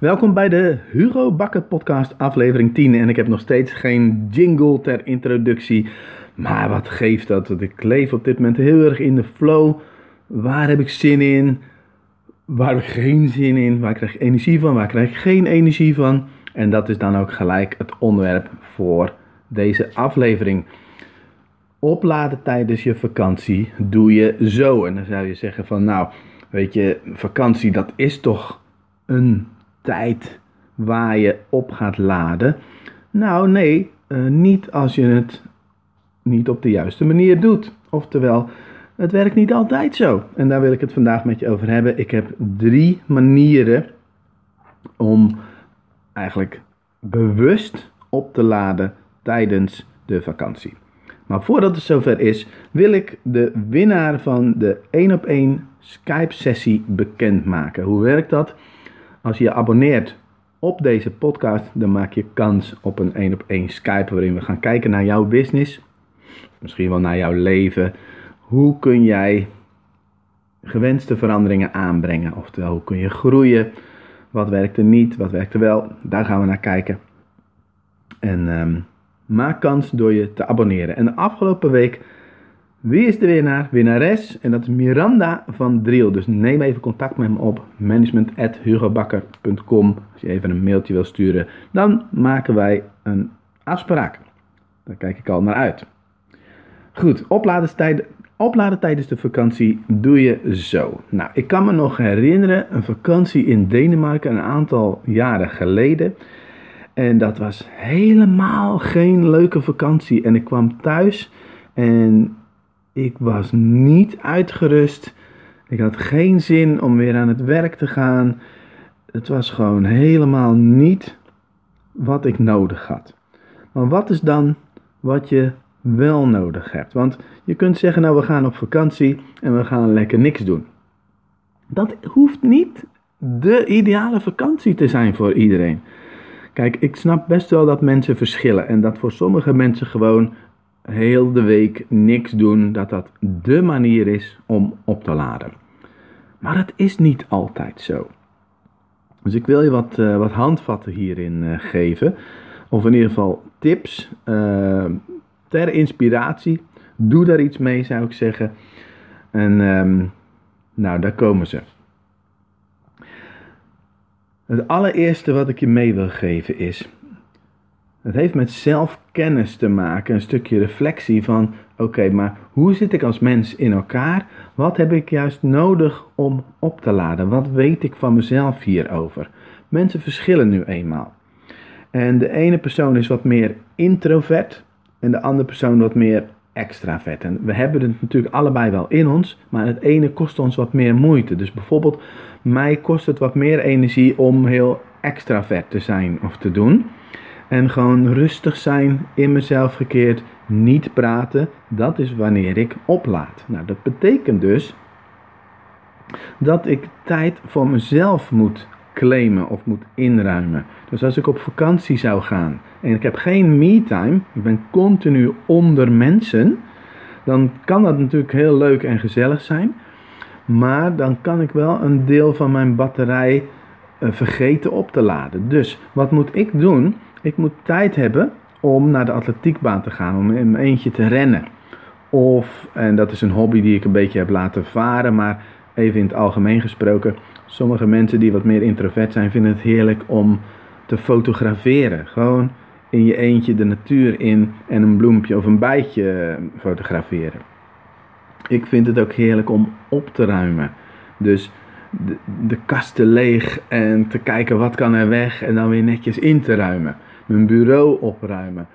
Welkom bij de Hugo Bakker podcast aflevering 10 en ik heb nog steeds geen jingle ter introductie. Maar wat geeft dat? Ik leef op dit moment heel erg in de flow. Waar heb ik zin in? Waar heb ik geen zin in? Waar krijg ik energie van? Waar krijg ik geen energie van? En dat is dan ook gelijk het onderwerp voor deze aflevering. Opladen tijdens je vakantie doe je zo. En dan zou je zeggen van nou, weet je, vakantie dat is toch een tijd waar je op gaat laden. Nou nee, uh, niet als je het niet op de juiste manier doet. Oftewel, het werkt niet altijd zo. En daar wil ik het vandaag met je over hebben. Ik heb drie manieren om eigenlijk bewust op te laden tijdens de vakantie. Maar voordat het zover is, wil ik de winnaar van de 1 op 1 Skype sessie bekendmaken. Hoe werkt dat? Als je je abonneert op deze podcast, dan maak je kans op een 1 op 1 Skype waarin we gaan kijken naar jouw business, misschien wel naar jouw leven. Hoe kun jij gewenste veranderingen aanbrengen? Oftewel, hoe kun je groeien? Wat werkt er niet? Wat werkt er wel? Daar gaan we naar kijken. En um, maak kans door je te abonneren. En de afgelopen week wie is de winnaar? Winnares. En dat is Miranda van Driel. Dus neem even contact met me op. management.hugobakker.com Als je even een mailtje wil sturen. Dan maken wij een afspraak. Daar kijk ik al naar uit. Goed, opladen, opladen tijdens de vakantie doe je zo. Nou, ik kan me nog herinneren. Een vakantie in Denemarken een aantal jaren geleden. En dat was helemaal geen leuke vakantie. En ik kwam thuis en ik was niet uitgerust. Ik had geen zin om weer aan het werk te gaan. Het was gewoon helemaal niet wat ik nodig had. Maar wat is dan wat je wel nodig hebt? Want je kunt zeggen, nou we gaan op vakantie en we gaan lekker niks doen. Dat hoeft niet de ideale vakantie te zijn voor iedereen. Kijk, ik snap best wel dat mensen verschillen en dat voor sommige mensen gewoon heel de week niks doen, dat dat de manier is om op te laden. Maar dat is niet altijd zo. Dus ik wil je wat, uh, wat handvatten hierin uh, geven. Of in ieder geval tips uh, ter inspiratie. Doe daar iets mee, zou ik zeggen. En um, nou, daar komen ze. Het allereerste wat ik je mee wil geven is: het heeft met zelfkennis te maken, een stukje reflectie van: oké, maar hoe zit ik als mens in elkaar? Wat heb ik juist nodig om op te laden? Wat weet ik van mezelf hierover? Mensen verschillen nu eenmaal. En de ene persoon is wat meer introvert en de andere persoon wat meer extravert. En we hebben het natuurlijk allebei wel in ons, maar het ene kost ons wat meer moeite. Dus bijvoorbeeld, mij kost het wat meer energie om heel extravert te zijn of te doen. En gewoon rustig zijn, in mezelf gekeerd, niet praten. Dat is wanneer ik oplaad. Nou, dat betekent dus dat ik tijd voor mezelf moet claimen of moet inruimen. Dus als ik op vakantie zou gaan en ik heb geen me-time, ik ben continu onder mensen, dan kan dat natuurlijk heel leuk en gezellig zijn. Maar dan kan ik wel een deel van mijn batterij uh, vergeten op te laden. Dus wat moet ik doen? Ik moet tijd hebben om naar de atletiekbaan te gaan, om in mijn eentje te rennen. Of, en dat is een hobby die ik een beetje heb laten varen, maar even in het algemeen gesproken. Sommige mensen die wat meer introvert zijn, vinden het heerlijk om te fotograferen. Gewoon in je eentje de natuur in en een bloempje of een bijtje eh, fotograferen. Ik vind het ook heerlijk om op te ruimen. Dus de, de kasten leeg en te kijken wat kan er weg en dan weer netjes in te ruimen mijn bureau opruimen,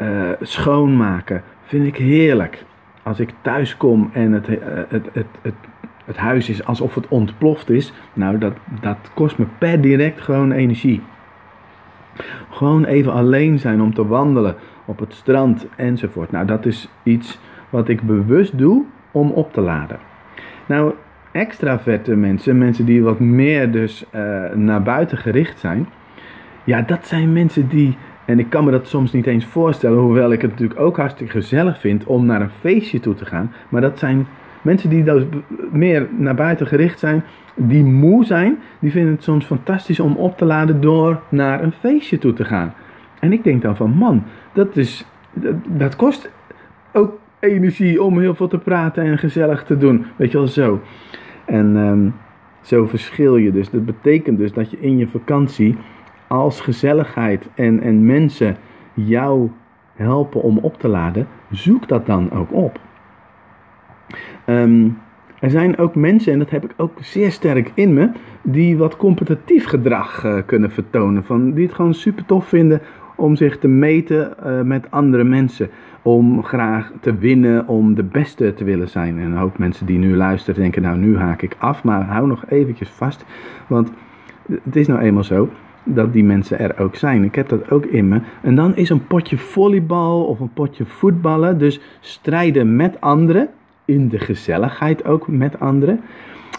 uh, schoonmaken. Vind ik heerlijk. Als ik thuis kom en het, uh, het, het, het, het huis is alsof het ontploft is, nou dat, dat kost me per direct gewoon energie. Gewoon even alleen zijn om te wandelen op het strand enzovoort. Nou, dat is iets wat ik bewust doe om op te laden. Nou, extraverte mensen, mensen die wat meer dus uh, naar buiten gericht zijn, ja, dat zijn mensen die. En ik kan me dat soms niet eens voorstellen, hoewel ik het natuurlijk ook hartstikke gezellig vind om naar een feestje toe te gaan. Maar dat zijn Mensen die dus meer naar buiten gericht zijn, die moe zijn, die vinden het soms fantastisch om op te laden door naar een feestje toe te gaan. En ik denk dan van, man, dat, is, dat, kost ook energie om heel veel te praten en gezellig te doen. Weet je wel, zo. En ehm, zo verschil je dus. Dat betekent dus dat je in je vakantie als gezelligheid en, en mensen jou helpen om op te laden, zoek dat dan ook op. Um, er zijn ook mensen, en dat heb ik ook zeer sterk in me, die wat competitief gedrag uh, kunnen vertonen. Van, die het gewoon super tof vinden om zich te meten uh, met andere mensen. Om graag te winnen, om de beste te willen zijn. En een hoop mensen die nu luisteren denken, nou nu haak ik af, maar hou nog eventjes vast. Want het is nou eenmaal zo dat die mensen er ook zijn. Ik heb dat ook in me. En dan is een potje volleybal of een potje voetballen, dus strijden met anderen in de gezelligheid ook met anderen,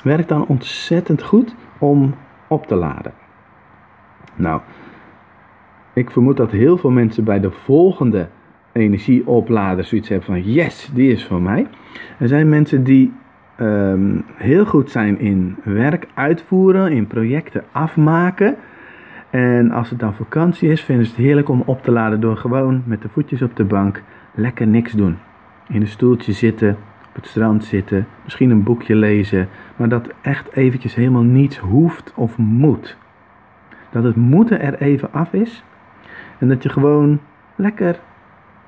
werkt dan ontzettend goed om op te laden. Nou, ik vermoed dat heel veel mensen bij de volgende energieoplader zoiets hebben van yes, die is voor mij. Er zijn mensen die um, heel goed zijn in werk uitvoeren, in projecten afmaken. En als het dan vakantie is, vinden ze het heerlijk om op te laden door gewoon met de voetjes op de bank lekker niks doen. In een stoeltje zitten, op het strand zitten, misschien een boekje lezen, maar dat echt eventjes helemaal niets hoeft of moet. Dat het moeten er even af is en dat je gewoon lekker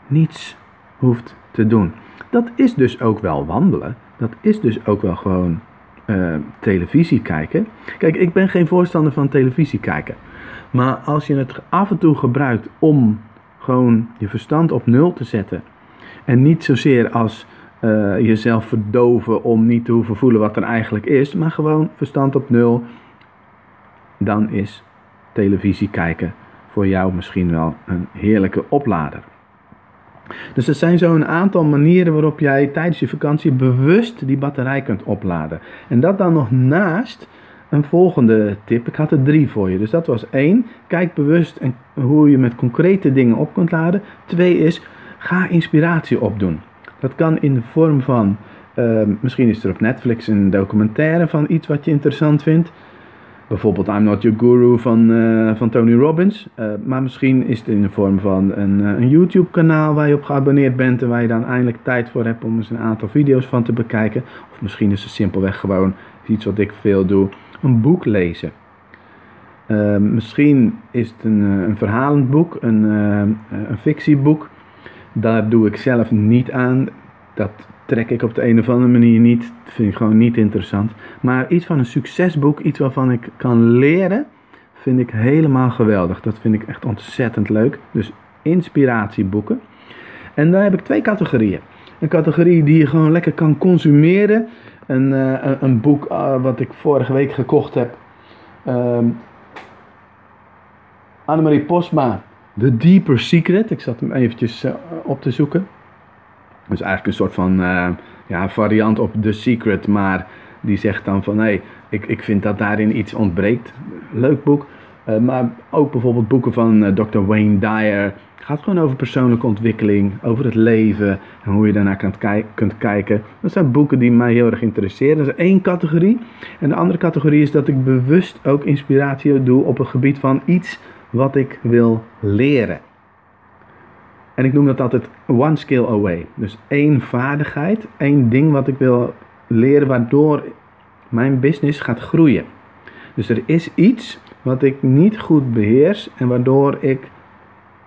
niets hoeft te doen. Dat is dus ook wel wandelen. Dat is dus ook wel gewoon uh, televisie kijken. Kijk, ik ben geen voorstander van televisie kijken. Maar als je het af en toe gebruikt om gewoon je verstand op nul te zetten. En niet zozeer als uh, jezelf verdoven om niet te hoeven voelen wat er eigenlijk is, maar gewoon verstand op nul, dan is televisie kijken voor jou misschien wel een heerlijke oplader. Dus er zijn zo een aantal manieren waarop jij tijdens je vakantie bewust die batterij kunt opladen. En dat dan nog naast een volgende tip. Ik had er drie voor je. Dus dat was één. Kijk bewust en hoe je met concrete dingen op kunt laden. Twee is, ga inspiratie opdoen. Dat kan in de vorm van, uh, misschien is er op Netflix een documentaire van iets wat je interessant vindt. Bijvoorbeeld I'm Not Your Guru van, uh, van Tony Robbins. Uh, maar misschien is het in de vorm van een, uh, een YouTube kanaal waar je op geabonneerd bent. En waar je dan eindelijk tijd voor hebt om eens een aantal video's van te bekijken. Of misschien is het simpelweg gewoon iets wat ik veel doe. Een boek lezen. misschien is het een, een verhalend boek, een, een fictieboek. Daar doe ik zelf niet aan. Dat trek ik op de een of andere manier niet. Dat vind ik gewoon niet interessant. Maar iets van een succesboek, iets waarvan ik kan leren, vind ik helemaal geweldig. Dat vind ik echt ontzettend leuk. Dus inspiratieboeken. En daar heb ik twee categorieën. Een categorie die je gewoon lekker kan consumeren. Een, uh, een boek uh, wat ik vorige week gekocht heb. Um, Annemarie Posma, The Deeper Secret. Ik zat hem eventjes uh, op te zoeken. Dus eigenlijk een soort van uh, ja, variant op The Secret. Maar die zegt dan van hé, hey, ik, ik vind dat daarin iets ontbreekt. Leuk boek. Uh, maar ook bijvoorbeeld boeken van uh, Dr. Wayne Dyer. Het gaat gewoon over persoonlijke ontwikkeling, over het leven en hoe je daarnaar kunt, kunt kijken. Dat zijn boeken die mij heel erg interesseren. Dat is één categorie. En de andere categorie is dat ik bewust ook inspiratie doe op het gebied van iets wat ik wil leren. En ik noem dat altijd one skill away. Dus één vaardigheid, één ding wat ik wil leren waardoor mijn business gaat groeien. Dus er is iets wat ik niet goed beheers en waardoor ik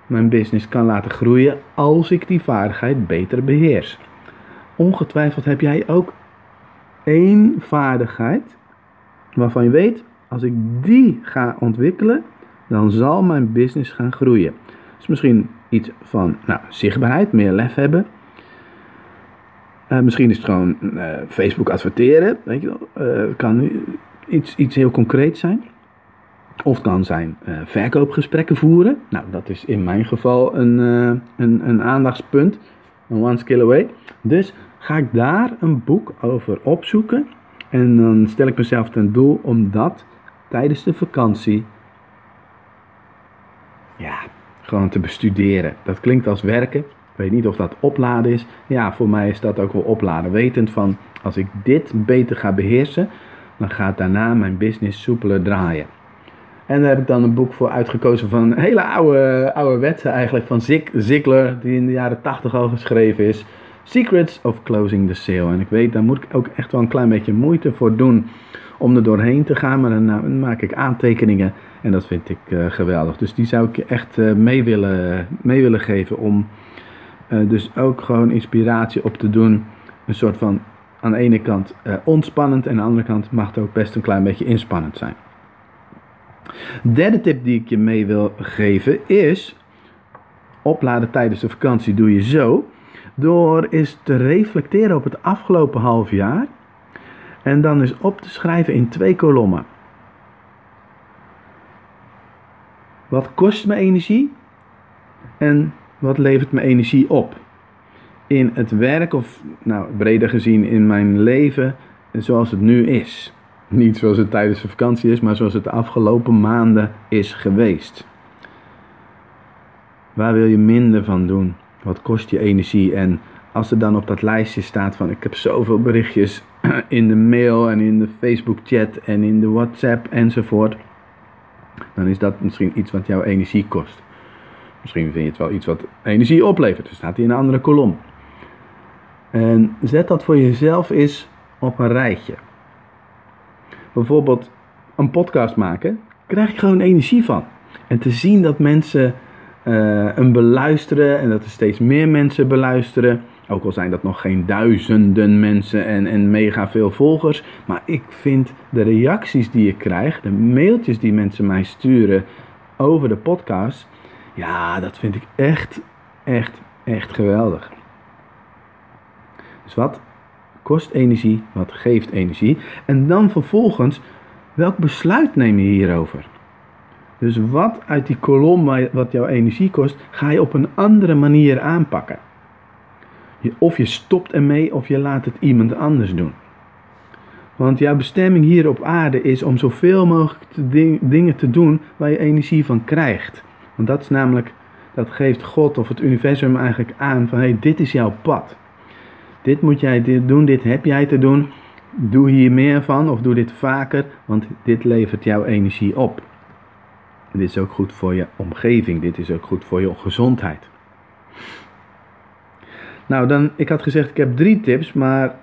mijn business kan laten groeien als ik die vaardigheid beter beheers. Ongetwijfeld heb jij ook één vaardigheid waarvan je weet, als ik die ga ontwikkelen, dan zal mijn business gaan groeien. Dus misschien iets van nou, zichtbaarheid, meer lef hebben. Uh, misschien is het gewoon uh, Facebook adverteren, weet je wel. Uh, kan iets, iets heel concreets zijn. Of kan zijn verkoopgesprekken voeren. Nou, dat is in mijn geval een, een, een aandachtspunt. One skill away. Dus ga ik daar een boek over opzoeken. En dan stel ik mezelf ten doel om dat tijdens de vakantie ja, gewoon te bestuderen. Dat klinkt als werken. weet niet of dat opladen is. Ja, voor mij is dat ook wel opladen. Wetend van als ik dit beter ga beheersen, dan gaat daarna mijn business soepeler draaien. En daar heb ik dan een boek voor uitgekozen van een hele oude, oude wet eigenlijk van Zig, Ziglar, die in de jaren 80 al geschreven is. Secrets of Closing the Sale. En ik weet, daar moet ik ook echt wel een klein beetje moeite voor doen om er doorheen te gaan. Maar dan, nou, maak ik aantekeningen en dat vind ik uh, geweldig. Dus die zou ik je echt uh, mee, willen, mee willen geven om uh, dus ook gewoon inspiratie op te doen. Een soort van aan de ene kant ontspannend en aan de andere kant mag het ook best een klein beetje inspannend zijn. Derde tip die ik je mee wil geven is opladen tijdens de vakantie doe je zo door eens te reflecteren op het afgelopen half jaar en dan eens op te schrijven in twee kolommen. Wat kost me energie en wat levert me energie op? In het werk of nou breder gezien in mijn leven zoals het nu is. Niet zoals het tijdens de vakantie is, maar zoals het de afgelopen maanden is geweest. Waar wil je minder van doen? Wat kost je energie? En als er dan op dat lijstje staat van ik heb zoveel berichtjes in de mail en in de Facebook chat en in de WhatsApp enzovoort. Dan is dat misschien iets wat jouw energie kost. Misschien vind je het wel iets wat energie oplevert. Dan staat hij in een andere kolom. En zet dat voor jezelf eens op een rijtje. Bijvoorbeeld een podcast maken, krijg je gewoon energie van. En te zien dat mensen uh, hem beluisteren en dat er steeds meer mensen beluisteren. Ook al zijn dat nog geen duizenden mensen en, en mega veel volgers. Maar ik vind de reacties die ik krijg, de mailtjes die mensen mij sturen over de podcast. Ja, dat vind ik echt, echt, echt geweldig. Dus wat kost energie, wat geeft energie? En dan vervolgens, welk besluit neem je hierover? Dus wat uit die kolom wat jouw energie kost, ga je op een andere manier aanpakken. Of je stopt ermee of je laat het iemand anders doen. Want jouw bestemming hier op aarde is om zoveel mogelijk dingen te doen waar je energie van krijgt. Want dat is namelijk, dat geeft God of het universum eigenlijk aan van hé, hey, dit is jouw pad. Dit moet jij doen, dit heb jij te doen. Doe hier meer van of doe dit vaker, want dit levert jouw energie op. Dit is ook goed voor je omgeving, dit is ook goed voor je gezondheid. Nou, dan, ik had gezegd, ik heb drie tips, maar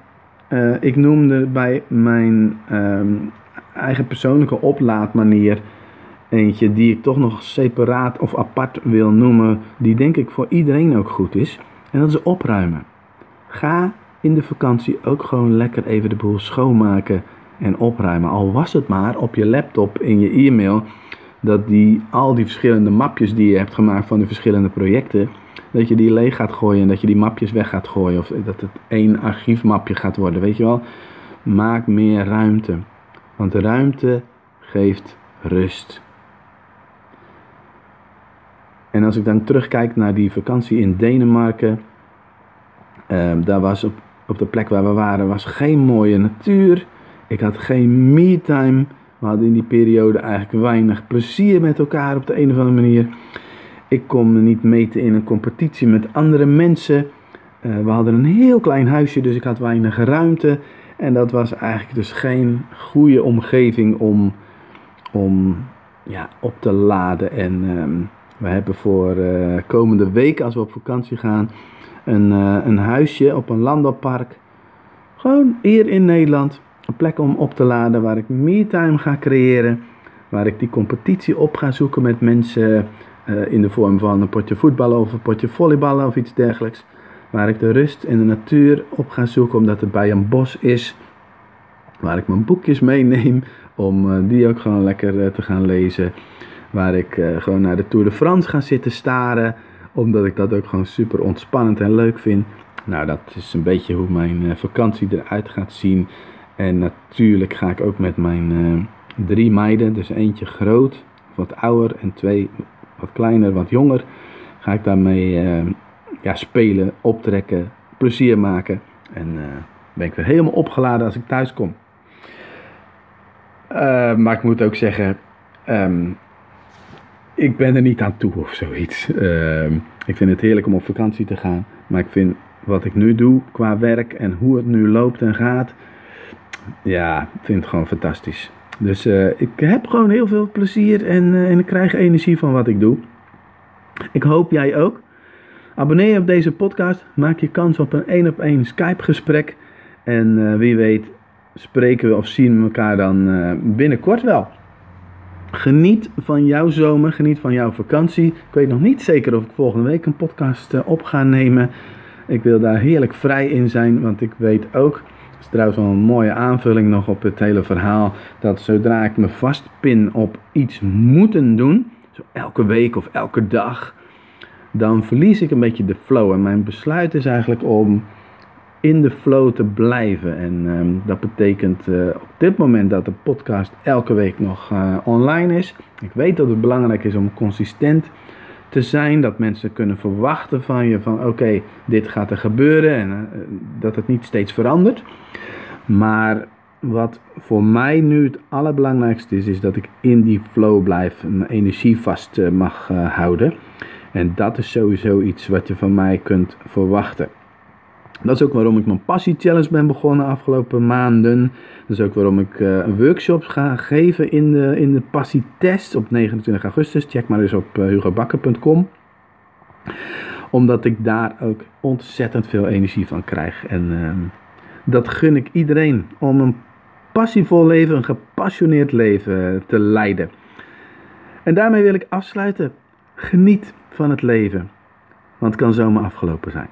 uh, ik noemde bij mijn um, eigen persoonlijke oplaadmanier eentje die ik toch nog separaat of apart wil noemen, die denk ik voor iedereen ook goed is. En dat is opruimen. Ga in de vakantie ook gewoon lekker even de boel schoonmaken en opruimen. Al was het maar op je laptop in je e-mail dat die, al die verschillende mapjes die je hebt gemaakt van de verschillende projecten, dat je die leeg gaat gooien en dat je die mapjes weg gaat gooien. Of dat het één archiefmapje gaat worden, weet je wel. Maak meer ruimte. Want ruimte geeft rust. En als ik dan terugkijk naar die vakantie in Denemarken, uh, daar was op, op de plek waar we waren, was geen mooie natuur. Ik had geen me-time. We hadden in die periode eigenlijk weinig plezier met elkaar op de een of andere manier. Ik kon me niet meten in een competitie met andere mensen. Uh, we hadden een heel klein huisje, dus ik had weinig ruimte. En dat was eigenlijk dus geen goede omgeving om, om ja, op te laden. En um, we hebben voor uh, komende week, als we op vakantie gaan, een, uh, een huisje op een landbouwpark. Gewoon hier in Nederland. Een plek om op te laden waar ik me-time ga creëren. Waar ik die competitie op ga zoeken met mensen uh, in de vorm van een potje voetballen of een potje volleyballen of iets dergelijks. Waar ik de rust en de natuur op ga zoeken omdat het bij een bos is. Waar ik mijn boekjes meeneem om uh, die ook gewoon lekker uh, te gaan lezen. Waar ik gewoon naar de Tour de France ga zitten staren. Omdat ik dat ook gewoon super ontspannend en leuk vind. Nou, dat is een beetje hoe mijn vakantie eruit gaat zien. En natuurlijk ga ik ook met mijn drie meiden, dus eentje groot, wat ouder en twee wat kleiner, wat jonger, ga ik daarmee uh, ja, spelen, optrekken, plezier maken. En uh, ben ik weer helemaal opgeladen als ik thuis kom. Maar ik moet ook zeggen, um, ik ben er niet aan toe of zoiets. Ehm, ik vind het heerlijk om op vakantie te gaan. Maar ik vind wat ik nu doe qua werk en hoe het nu loopt en gaat. Ja, vind het gewoon fantastisch. Dus eh, ik heb gewoon heel veel plezier en, eh, en ik krijg energie van wat ik doe. Ik hoop jij ook. Abonneer je op deze podcast. Maak je kans op een één op één Skype gesprek. En eh, wie weet spreken we of zien we elkaar dan binnenkort wel. Geniet van jouw zomer, geniet van jouw vakantie. Ik weet nog niet zeker of ik volgende week een podcast op ga nemen. Ik wil daar heerlijk vrij in zijn, want ik weet ook, dat is trouwens wel een mooie aanvulling nog op het hele verhaal, dat zodra ik me vastpin op iets moeten doen, zo elke week of elke dag, dan verlies ik een beetje de flow. En mijn besluit is eigenlijk om in de flow te blijven. En ehm, dat betekent uh, op dit moment dat de podcast elke week nog uh, online is. Ik weet dat het belangrijk is om consistent te zijn. Dat mensen kunnen verwachten van je van oké, dit gaat er gebeuren. En uh, dat het niet steeds verandert. Maar wat voor mij nu het allerbelangrijkste is, is dat ik in die flow blijf. Mijn energie vast mag houden. En dat is sowieso iets wat je van mij kunt verwachten. Dat is ook waarom ik mijn Passie Challenge ben begonnen afgelopen maanden. Dat is ook waarom ik uh, workshops ga geven in de, in de Passie Test op 29 augustus. Check maar eens op uh, hugobakker.com. Omdat ik daar ook ontzettend veel energie van krijg. En uh, dat gun ik iedereen. Om een passievol leven, een gepassioneerd leven te leiden. En daarmee wil ik afsluiten. Geniet van het leven. Want het kan zomaar afgelopen zijn.